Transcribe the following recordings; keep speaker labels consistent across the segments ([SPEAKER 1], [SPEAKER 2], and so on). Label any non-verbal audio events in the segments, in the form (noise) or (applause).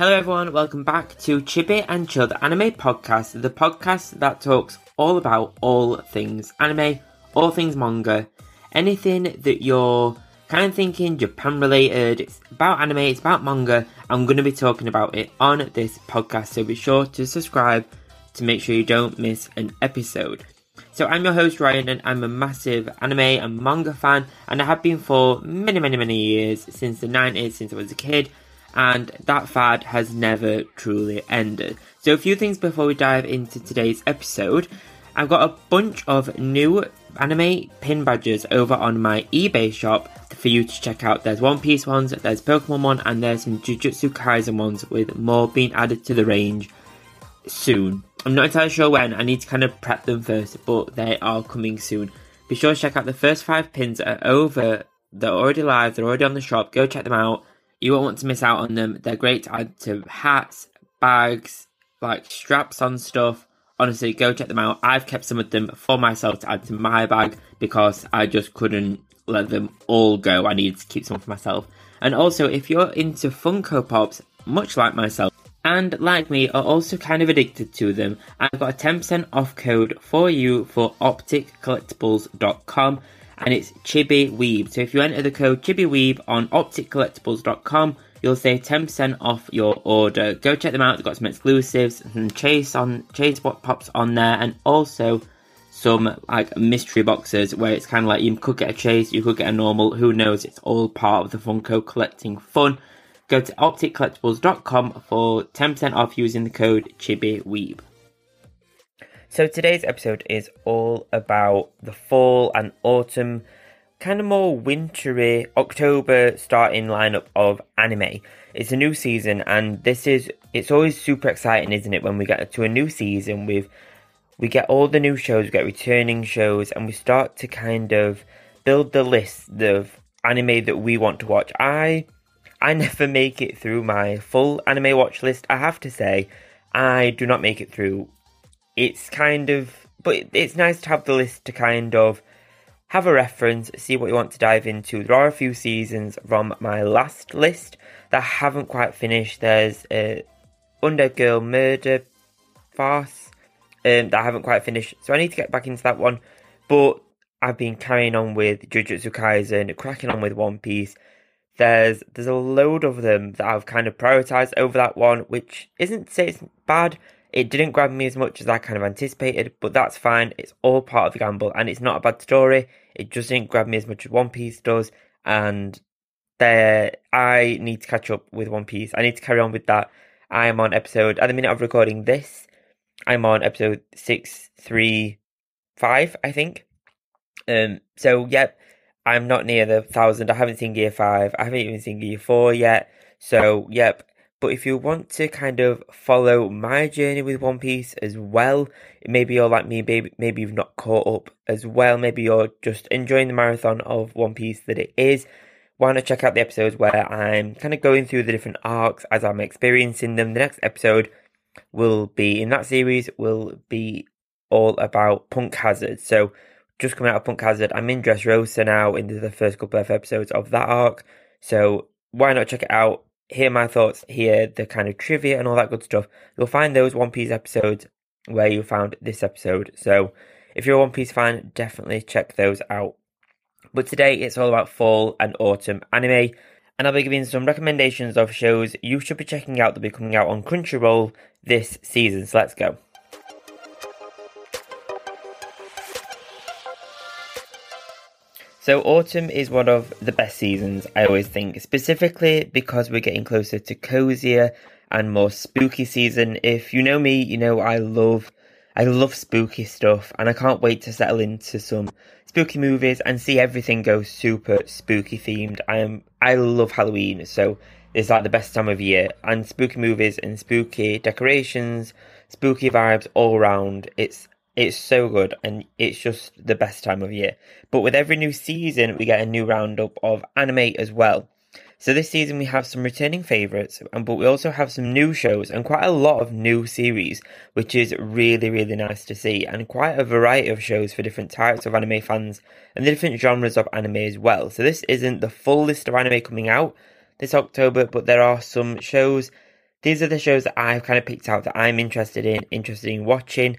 [SPEAKER 1] Hello, everyone. Welcome back to Chibi and the anime podcast, the podcast that talks all about all things anime, all things manga, anything that you're kind of thinking Japan related. It's about anime, it's about manga. I'm going to be talking about it on this podcast, so be sure to subscribe to make sure you don't miss an episode. So I'm your host Ryan and I'm a massive anime and manga fan and I have been for many many many years since the 90s since I was a kid and that fad has never truly ended. So a few things before we dive into today's episode. I've got a bunch of new anime pin badges over on my eBay shop for you to check out. There's One Piece ones, there's Pokemon one, and there's some Jujutsu Kaisen ones with more being added to the range soon. I'm not entirely sure when, I need to kind of prep them first, but they are coming soon. Be sure to check out the first five pins that are over, they're already live, they're already on the shop, go check them out. You won't want to miss out on them. They're great to add to hats, bags, like straps on stuff. Honestly, go check them out. I've kept some of them for myself to add to my bag because I just couldn't let them all go. I needed to keep some for myself. And also, if you're into Funko Pops, much like myself, and like me are also kind of addicted to them, I've got a 10% off code for you for opticcollectibles.com and it's Chibi Weeb. So if you enter the code Chibi Weeb on opticcollectibles.com, you'll save 10% off your order. Go check them out. They've got some exclusives, some chase on chase what pops on there, and also some like mystery boxes where it's kind of like you could get a chase, you could get a normal. Who knows? It's all part of the Funko collecting fun. Go to opticcollectibles.com for 10% off using the code ChibiWeeb. So today's episode is all about the fall and autumn, kind of more wintry October starting lineup of anime. It's a new season, and this is it's always super exciting, isn't it? When we get to a new season with we get all the new shows, we get returning shows, and we start to kind of build the list of anime that we want to watch. I I (laughs) never make it through my full anime watch list. I have to say, I do not make it through it's kind of, but it's nice to have the list to kind of have a reference, see what you want to dive into. There are a few seasons from my last list that I haven't quite finished. There's uh, Undead Girl Murder Farce um, that I haven't quite finished, so I need to get back into that one. But I've been carrying on with Jujutsu Kaisen, cracking on with One Piece. There's there's a load of them that I've kind of prioritized over that one, which isn't to say it's bad. It didn't grab me as much as I kind of anticipated, but that's fine. It's all part of the gamble, and it's not a bad story. It just didn't grab me as much as One Piece does, and there I need to catch up with One Piece. I need to carry on with that. I am on episode at the minute of recording this. I'm on episode six three five, I think. Um. So yep, I'm not near the thousand. I haven't seen Gear five. I haven't even seen Gear four yet. So yep, but if you want to kind of follow my journey with One Piece as well, maybe you're like me, maybe, maybe you've not caught up as well, maybe you're just enjoying the marathon of One Piece that it is, why not check out the episodes where I'm kind of going through the different arcs as I'm experiencing them. The next episode will be, in that series, will be all about Punk Hazard. So, just coming out of Punk Hazard, I'm in Dressrosa now into the first couple of episodes of that arc. So, why not check it out? Hear my thoughts, hear the kind of trivia and all that good stuff, you'll find those One Piece episodes where you found this episode. So if you're a One Piece fan, definitely check those out. But today it's all about fall and autumn anime, and I'll be giving some recommendations of shows you should be checking out that will be coming out on Crunchyroll this season. So let's go. So, autumn is one of the best seasons, I always think, specifically because we're getting closer to cozier and more spooky season. If you know me, you know I love I love spooky stuff and I can't wait to settle into some spooky movies and see everything go super spooky themed. I am I love Halloween, so it's like the best time of year and spooky movies and spooky decorations, spooky vibes all around. It's it's so good and it's just the best time of year. But with every new season, we get a new roundup of anime as well. So this season we have some returning favourites, and but we also have some new shows and quite a lot of new series, which is really, really nice to see, and quite a variety of shows for different types of anime fans and the different genres of anime as well. So this isn't the full list of anime coming out this October, but there are some shows these are the shows that I've kind of picked out that I'm interested in, interested in watching,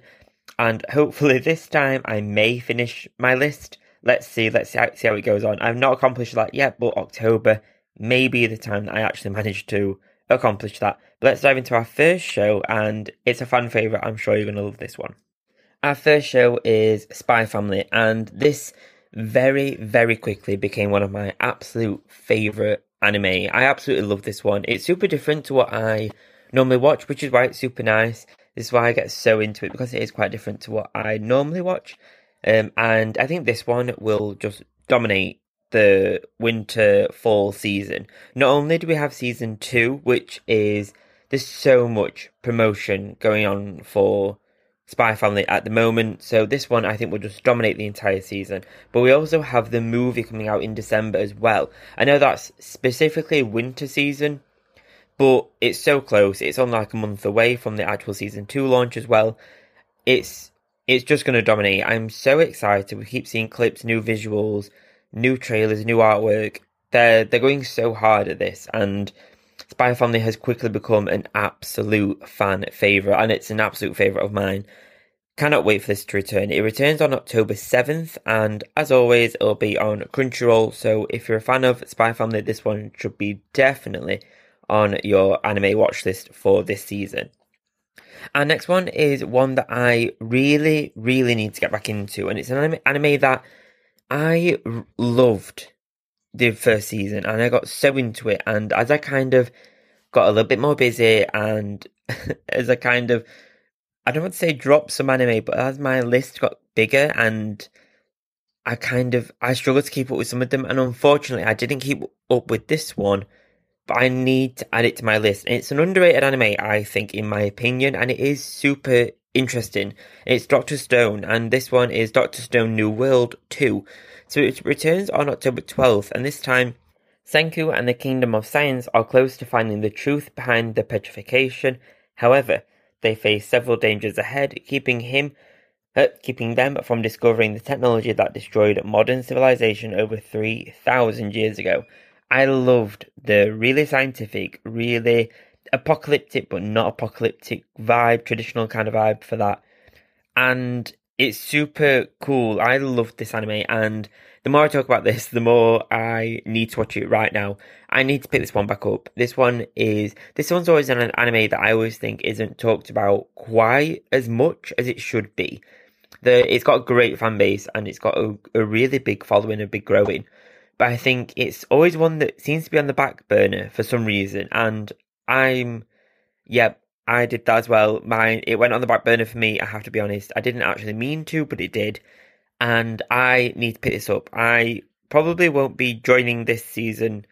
[SPEAKER 1] and hopefully this time I may finish my list. Let's see, let's see how, see how it goes on. I've not accomplished that yet, but October may be the time that I actually (laughs) manage to accomplish that. But let's dive into our first show, and it's a fan favourite. I'm sure you're going to love this one. Our first show is Spy Family, and this very, very quickly became one of my absolute favourite anime. I absolutely love this one. It's super different to what I normally watch, which is why it's super nice. This is why I get so into it because it is quite different to what I normally watch. Um, and I think this one will just dominate the winter fall season. Not only do we have season two, which is there's so much promotion going on for Spy Family at the moment. So this one I think will just dominate the entire season. But we also have the movie coming out in December as well. I know that's specifically winter season, but it's so close. It's only like a month away from the actual season two launch as well. It's it's just going to dominate. I'm so excited. We keep seeing clips, new visuals, new trailers, new artwork. They're they're going so hard at this, and Spy Family has quickly become an absolute fan favourite, and it's an absolute favourite of mine. Cannot wait for this to return. It returns on October 7th, and as always, it'll be on Crunchyroll. So if you're a fan of Spy Family, this one should be definitely on your anime watch list for this season. Our next one is one that I really, really need to get back into, and it's an anime, that I loved the first season and I got so into it. And as I kind of got a little bit more busy and (laughs) as I kind of, I don't want to say dropped some anime, but as my list got bigger and I kind of, I struggled to keep up with some of them. And unfortunately, I didn't keep up with this one, I need to add it to my list. And it's an underrated anime, I think, in my opinion, and it is super interesting. It's Doctor Stone, and this one is Doctor Stone New World 2. So it returns on October 12th, and this time, Senku and the Kingdom of Science are close to finding the truth behind the petrification. However, they face several dangers ahead, keeping him uh, keeping them from discovering the technology that destroyed modern civilization over 3,000 years ago. I loved the really scientific, really apocalyptic but not apocalyptic vibe, traditional kind of vibe for that. And it's super cool. I love this anime, and the more I talk about this, the more I need to watch it right now. I need to pick this one back up. This one is this one's always an anime that I always think isn't talked about quite as much as it should be. The it's got a great fan base and it's got a, a really big following, a big growing. But I think it's always one that seems to be on the back burner for some reason, and I'm, yeah, I did that as well. Mine, it went on the back burner for me. I have to be honest. I didn't actually mean to, but it did, and I need to pick this up. I probably won't be joining this season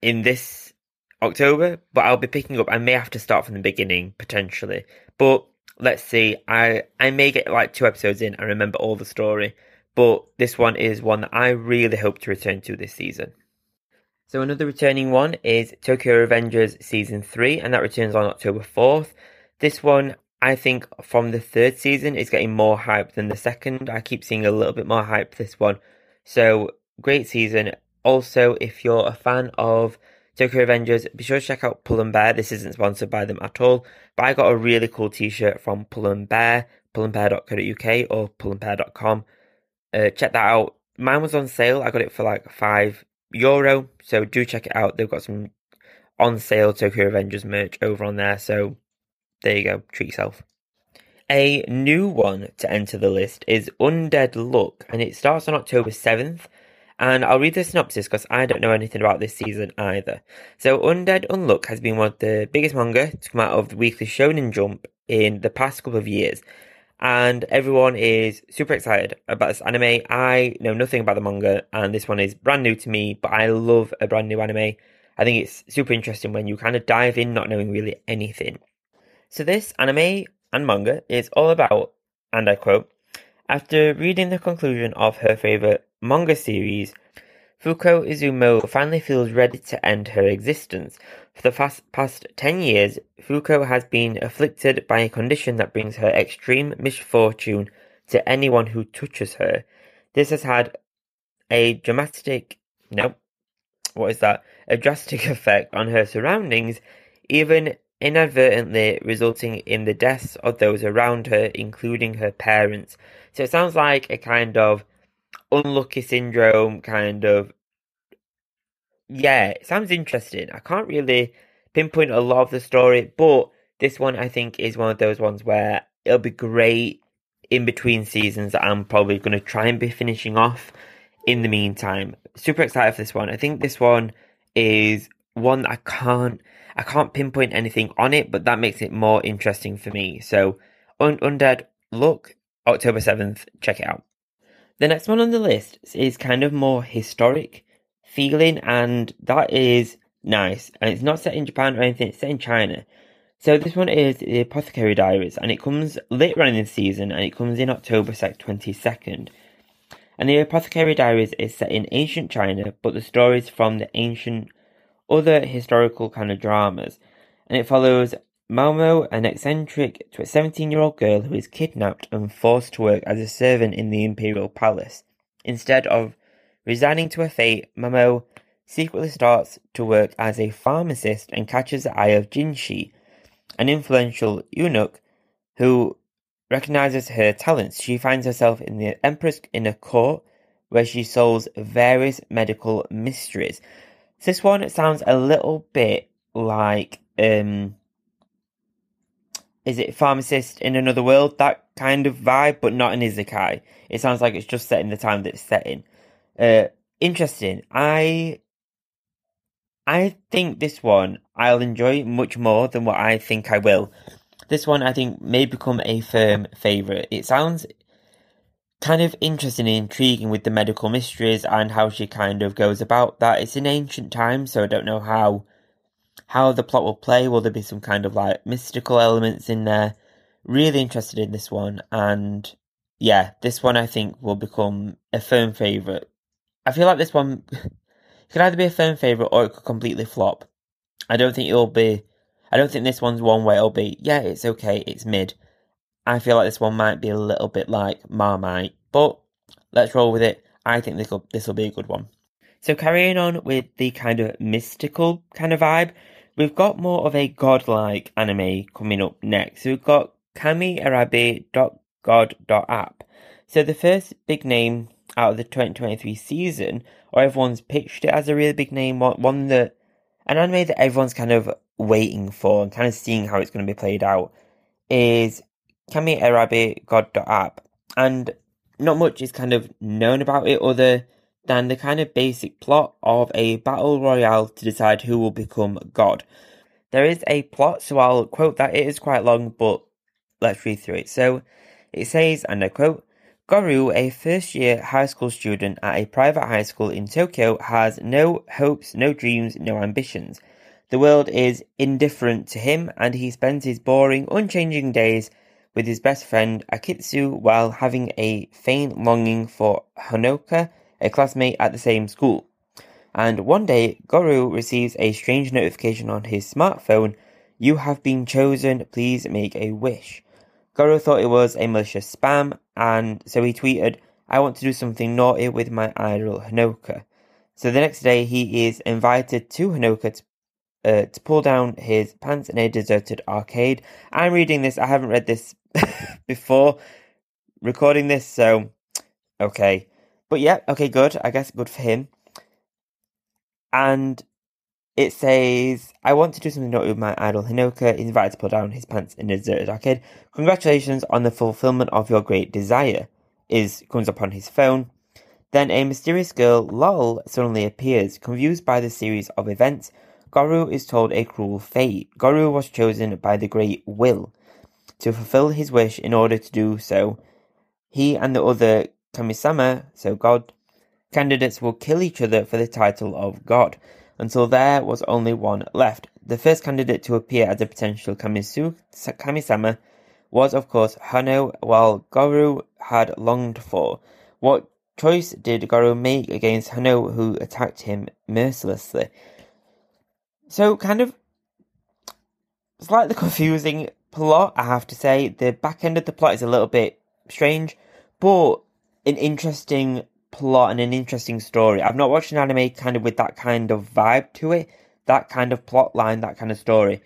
[SPEAKER 1] in this October, but I'll be picking up. I may have to start from the beginning potentially, but let's see. I I may get like two episodes in and remember all the story, but this one is one that I really hope to return to this season. So another returning one is Tokyo Revengers Season 3, and that returns on October 4th. This one, I think, from the third season is getting more hype than the second. I keep seeing a little bit more hype this one. So, great season. Also, if you're a fan of Tokyo Revengers, be sure to check out Pull and Bear. This isn't sponsored by them at all, but I got a really cool t-shirt from Pull and Bear, pullandbear.co.uk or pullandbear.com. Uh, check that out. Mine was on sale. I got it for like five euro. So do check it out. They've got some on sale Tokyo Revengers merch over on there. So there you go. Treat yourself. A new one to enter the list is Undead Luck, and it starts on October 7th. And I'll read the synopsis because I don't know anything about this season either. So, Undead Unluck has been one of the biggest manga to come out of the weekly Shonen Jump in the past couple of years and everyone is super excited about this anime. I know nothing about the manga, and this one is brand new to me, but I love a brand new anime. I think it's super interesting when you kind of dive in not knowing really anything. So, this anime and manga is all about, and I quote, after reading the conclusion of her favourite manga series, Fuko Izumo finally feels ready to end her existence. For the past 10 years, Fuko has been afflicted by a condition that brings her extreme misfortune to anyone who touches her. This has had a dramatic, no, what is that? A drastic (laughs) effect on her surroundings, even inadvertently resulting in the deaths of those around her, including her parents. So it sounds like a kind of unlucky syndrome, kind of. Yeah, sounds interesting. I can't really pinpoint a lot of the story, but this one I think is one of those ones where it'll be great in between seasons that I'm probably going to try and be finishing off in the meantime. Super excited for this one. I think this one is one that I can't I can't pinpoint anything on it, but that makes it more interesting for me. So Un- Undead look October 7th, check it out. The next one on the list is kind of more historic feeling, and that is nice. And it's not set in Japan or anything, it's set in China. So this one is the Apothecary Diaries, and it comes later on in the season, and it comes in October 22nd. And the Apothecary Diaries is set in ancient China, but the stories from the ancient other historical kind of dramas, and it follows Maomao, an eccentric 17-year-old girl who is kidnapped and forced to work as a servant in the imperial palace. Instead of resigning to her fate, Maomao secretly starts to work as a pharmacist and catches the eye of Jinshi, an influential eunuch who recognizes her talents. She finds herself in the Emperor's inner court where she solves various medical mysteries. This one sounds a little bit like um is it pharmacist in another world? That kind of vibe, but not an isekai. It sounds like it's just set in the time that it's set in. Uh interesting. I I think this one I'll enjoy much more than what I think I will. This one I think may become a firm favourite. It sounds kind of interesting and intriguing with the medical mysteries and how she kind of goes about that. It's in ancient times, so I don't know how how the plot will play. Will there be some kind of like mystical elements in there? Really interested in this one, and yeah, this one I think will become a firm favourite. I feel like this one (laughs) could either be a firm favourite or it could completely flop. I don't think it'll be. I don't think this one's one where it'll be, yeah, it's okay, it's mid. I feel like this one might be a little bit like Marmite, but let's roll with it. I think this will be a good one. So carrying on with the kind of mystical kind of vibe, we've got more of a godlike anime coming up next. So we've got KamiErabi app. So the first big name out of the 2023 season, or everyone's pitched it as a really big name, one that an anime that everyone's kind of waiting for and kind of seeing how it's going to be played out, is KamiErabi God.app. And not much is kind of known about it other than the kind of basic plot of a battle royale to decide who will become God. There is a plot, so I'll quote that. It is quite long, but let's read through it. So it says, and I quote, Goro, a first year high school student at a private high school in Tokyo, has no hopes, no dreams, no ambitions. The world is indifferent to him, and he spends his boring, unchanging days with his best friend Akitsu while having a faint longing for Honoka, a classmate at the same school. And one day, Goro receives a strange notification on his smartphone You have been chosen, please make a wish. Goro thought it was a malicious spam, and so he tweeted, I want to do something naughty with my idol Honoka. So the next day, he is invited to Honoka to, uh, to pull down his pants in a deserted arcade. I'm reading this, I haven't read this (laughs) before recording this, so okay. But yeah, okay, good. I guess good for him. And it says, I want to do something naughty with my idol Honoka. He's invited to pull down his pants in a deserted arcade. Congratulations on the fulfillment of your great desire. Is comes up on his phone. Then a mysterious girl, Lol, suddenly appears. Confused by the series of events, Goro is told a cruel fate. Goro was chosen by the Great Will. To fulfill his wish in order to do so, he and the other Kamisama, so God, candidates will kill each other for the title of God until there was only one left. The first candidate to appear as a potential Kamisu, Kamisama was, of course, Hano, while Goro had longed for. What choice did Goro make against Hano, who attacked him mercilessly? So, kind of slightly (laughs) confusing plot, I have to say. The back end of the plot is a little bit strange, but an interesting plot and an interesting story. I've not watched an anime kind of with that kind of vibe to it, that kind of plot line, that kind of story.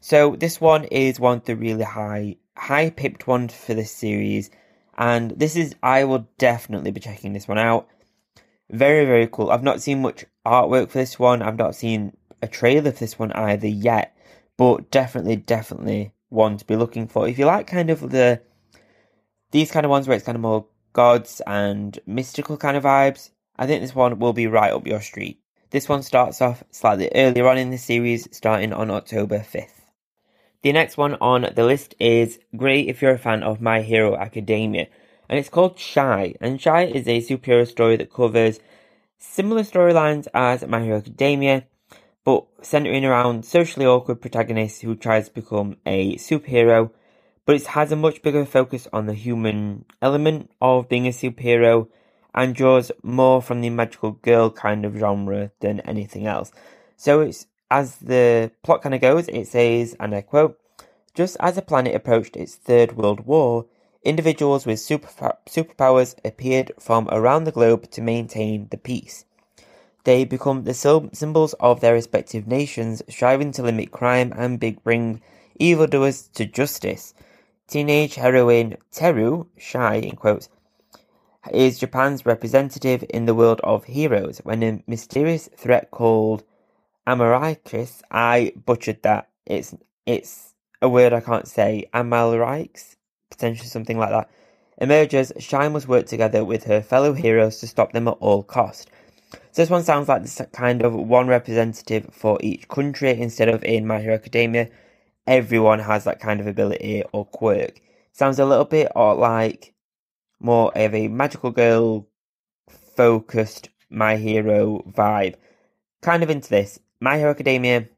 [SPEAKER 1] So this one is one of the really high, high picked ones for this series, and this is I will definitely be checking this one out. Very very cool. I've not seen much artwork for this one. I've not seen a trailer for this one either yet, but definitely definitely one to be looking for. If you like kind of the these kind of ones where it's kind of more gods and mystical kind of vibes, I think this one will be right up your street. This one starts off slightly earlier on in the series, starting on October 5th. The next one on the list is great if you're a fan of My Hero Academia, and it's called Shy. And Shy is a superhero story that covers similar storylines as My Hero Academia, but centering around socially awkward protagonists who tries to become a superhero, but it has a much bigger focus on the human element of being a superhero and draws more from the magical girl kind of genre than anything else. So it's as the plot kind of goes, it says, and I quote, just as the planet approached its third world war, individuals with super, superpowers appeared from around the globe to maintain the peace. They become the symbols of their respective nations, striving to limit crime and big bring evildoers to justice. Teenage heroine Teru, shy is Japan's representative in the world of heroes when a mysterious threat called Amarikis, I butchered that. It's it's a word I can't say. Amalrikes, potentially something like that. Emerges, Shine must work together with her fellow heroes to stop them at all cost. So this one sounds like this kind of one representative for each country instead of in My Hero Academia. Everyone has that kind of ability or quirk. Sounds a little bit or like more of a magical girl focused My Hero vibe. Kind of into this. My Hero Academia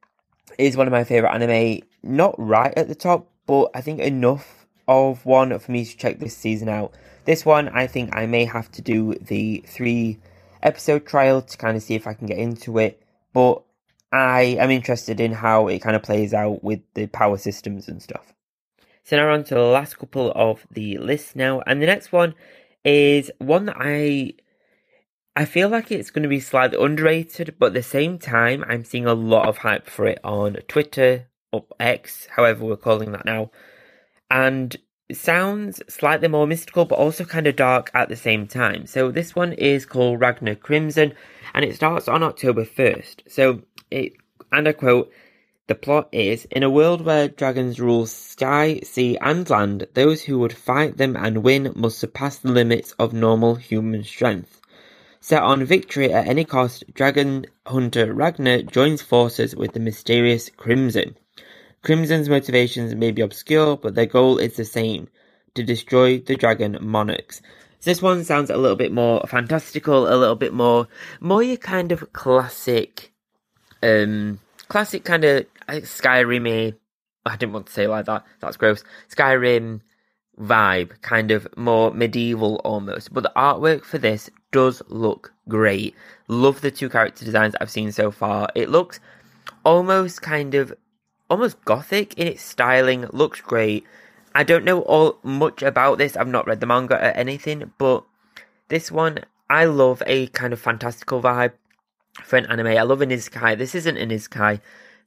[SPEAKER 1] is one of my favourite anime. Not right at the top, but I think enough of one for me to check this season out. This one, I think I may have to do the three episode trial to kind of see if I can get into it. But I am interested in how it kind of plays out with the power systems and stuff. So now on to the last couple of the list now, and the next one is one that I I feel like it's going to be slightly underrated, but at the same time, I'm seeing a lot of hype for it on Twitter, or X, however we're calling that now, and sounds slightly more mystical, but also kind of dark at the same time. So this one is called Ragna Crimson, and it starts on October 1st. So it, and I quote, the plot is, in a world where dragons rule sky, sea and land, those who would fight them and win must surpass the limits of normal human strength. Set on victory at any cost, dragon hunter Ragna joins forces with the mysterious Crimson. Crimson's motivations may be obscure, but their goal is the same to destroy the dragon monarchs. So this one sounds a little bit more fantastical, a little bit more, more your kind of classic, um, classic kind of Skyrim. I didn't want to say like that. That's gross. Skyrim vibe, kind of more medieval almost. But the artwork for this does look great. Love the two character designs I've seen so far. It looks almost kind of almost gothic in its styling, looks great. I don't know all much about this. I've not read the manga or anything, but this one I love a kind of fantastical vibe for an anime. I love an. This isn't an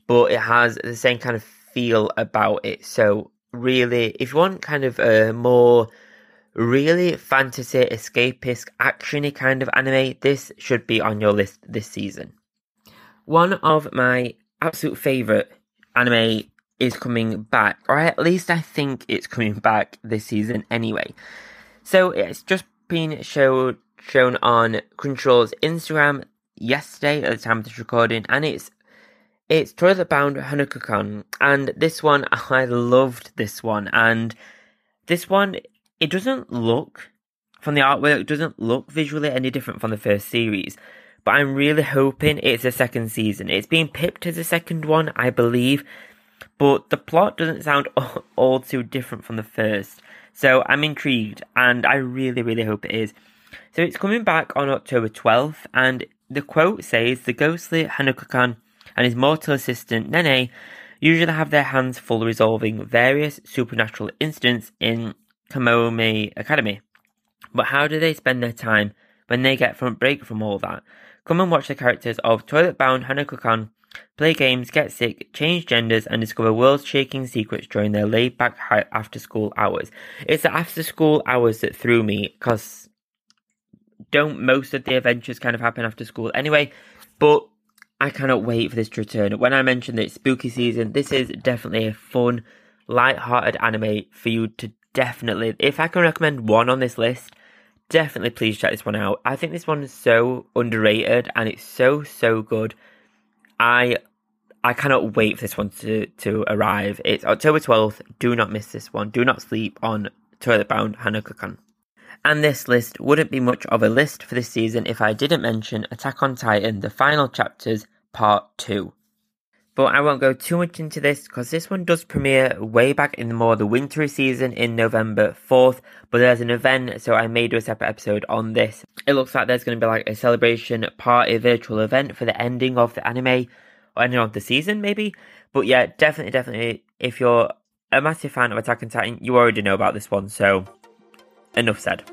[SPEAKER 1] but it has the same kind of feel about it. So really, if you want kind of a more really fantasy escapist actiony kind of anime, this should be on your list this season. One of my absolute favorite anime is coming back, or at least I think it's coming back this season anyway. So it's just been showed shown on Crunchyroll's Instagram yesterday at the time of this recording, and it's it's Toilet Bound Hanako-kun, and this one (laughs) I loved this one, and this one it doesn't look from the artwork doesn't look visually any different from the first series, but I'm really hoping it's a second season. It's being pipped as a second one, I believe, but the plot doesn't sound (laughs) all, all too different from the first. So I'm intrigued, and I really, really hope it is. So it's coming back on October 12th, and the quote says the ghostly Hanako-kun and his mortal assistant Nene usually have their hands full resolving various supernatural incidents in Kamome Academy. But how do they spend their time when they get front break from all that? Come and watch the characters of Toilet Bound Hanako-kun play games, get sick, change genders, and discover world-shaking secrets during their laid-back after-school hours. It's the after-school hours that threw me, because don't most of the adventures kind of happen after school anyway? But I cannot wait for this to return. When I mentioned that it's spooky season, this is definitely a fun, light-hearted anime for you to definitely. If I can recommend one on this list, definitely please check this one out. I think this one is so underrated and it's so so good. I I cannot wait for this one to to arrive. It's October twelfth. Do not miss this one. Do not sleep on Toilet Bound Hanako-kun. And this list wouldn't be much of a list for this season if I didn't mention Attack on Titan, the final chapters, part 2. But I won't go too much into this because this one does premiere way back in the more the wintry season in November 4th. But there's an event, so I may do a separate episode on this. It looks like there's going to be like a celebration party virtual event for the ending of the anime or ending of the season, maybe. But yeah, definitely, definitely, if you're a massive fan of Attack on Titan, you already know about this one. So enough said.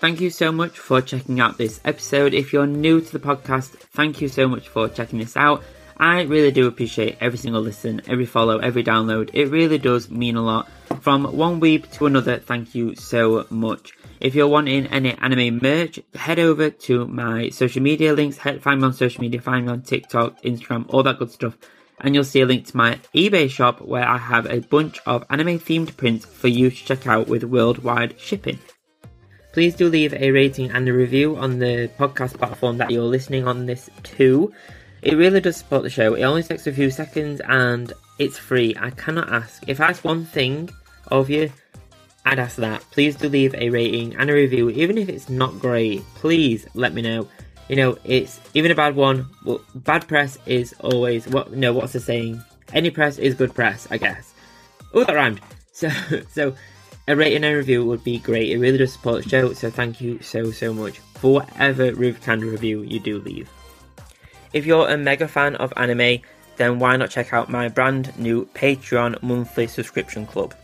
[SPEAKER 1] Thank you so much for checking out this episode. If you're new to the podcast, thank you so much for checking this out. I really do appreciate every single listen, every follow, every download. It really does mean a lot. From one week to another, thank you so much. If you're wanting any anime merch, head over to my social media links. Find me on social media, find me on TikTok, Instagram, all that good stuff. And you'll see a link to my eBay shop where I have a bunch of anime themed prints for you to check out with worldwide shipping. Please do leave a rating and a review on the podcast platform that you're listening on this to. It really does support the show. It only takes a few seconds and it's free. I cannot ask. If I ask one thing of you, I'd ask that. Please do leave a rating and a review, even if it's not great. Please let me know. You know, it's even a bad one. Well, bad press is always what. No, what's the saying? Any press is good press, I guess. Oh, that rhymed. (laughs) So, so a rating and review would be great. It really does support the show, so thank you so, so much for whatever kind of review you do leave. If you're a mega fan of anime, then why not check out my brand new Patreon monthly subscription club?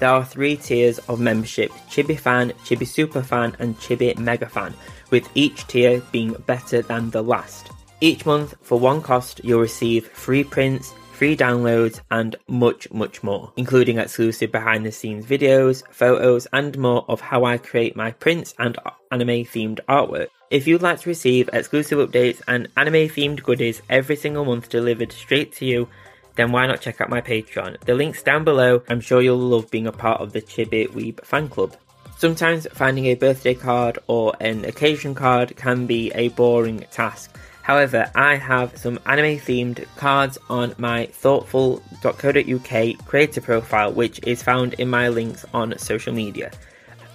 [SPEAKER 1] There are three tiers of membership Chibi Fan, Chibi Super Fan, and Chibi Mega Fan, with each tier being better than the last. Each month, for one cost, you'll receive free prints, free downloads, and much, much more, including exclusive behind the scenes videos, photos, and more of how I create my prints and anime themed artwork. If you'd like to receive exclusive updates and anime themed goodies every single month delivered straight to you, then why not check out my Patreon? The link's down below. I'm sure you'll love being a part of the Chibi Weeb fan club. Sometimes finding a birthday card or an occasion card can be a boring task. However, I have some anime themed cards on my thortful.co.uk creator profile, which is found in my links on social media.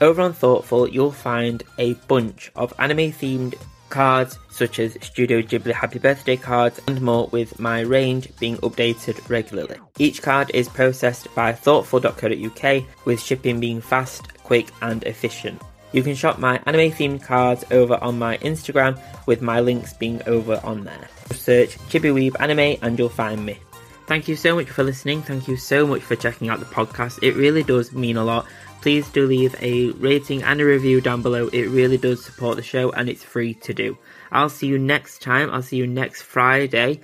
[SPEAKER 1] Over on Thortful, you'll find a bunch of anime themed cards such as Studio Ghibli Happy Birthday cards and more with my range being updated regularly. Each card is processed by thortful.co.uk with shipping being fast, quick and efficient. You can shop my anime themed cards over on my Instagram with my links being over on there. Search Chibiweeb Anime and you'll find me. Thank you so much for listening. Thank you so much for checking out the podcast. It really does mean a lot. Please do leave a rating and a review down below. It really does support the show and it's free to do. I'll see you next time. I'll see you next Friday.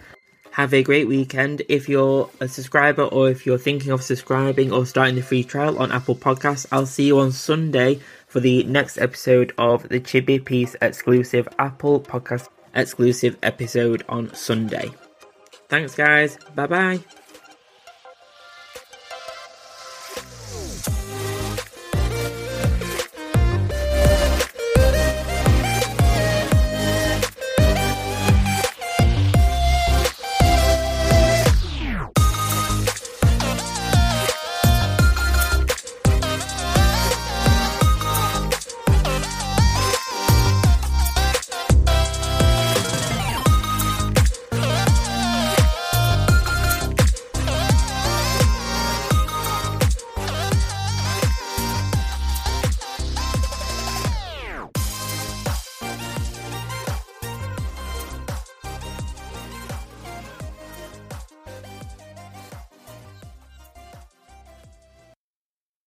[SPEAKER 1] Have a great weekend. If you're a subscriber or if you're thinking of subscribing or starting the free trial on Apple Podcasts, I'll see you on Sunday for the next episode of the Chibi Piece exclusive Apple Podcast exclusive episode on Sunday. Thanks, guys. Bye bye.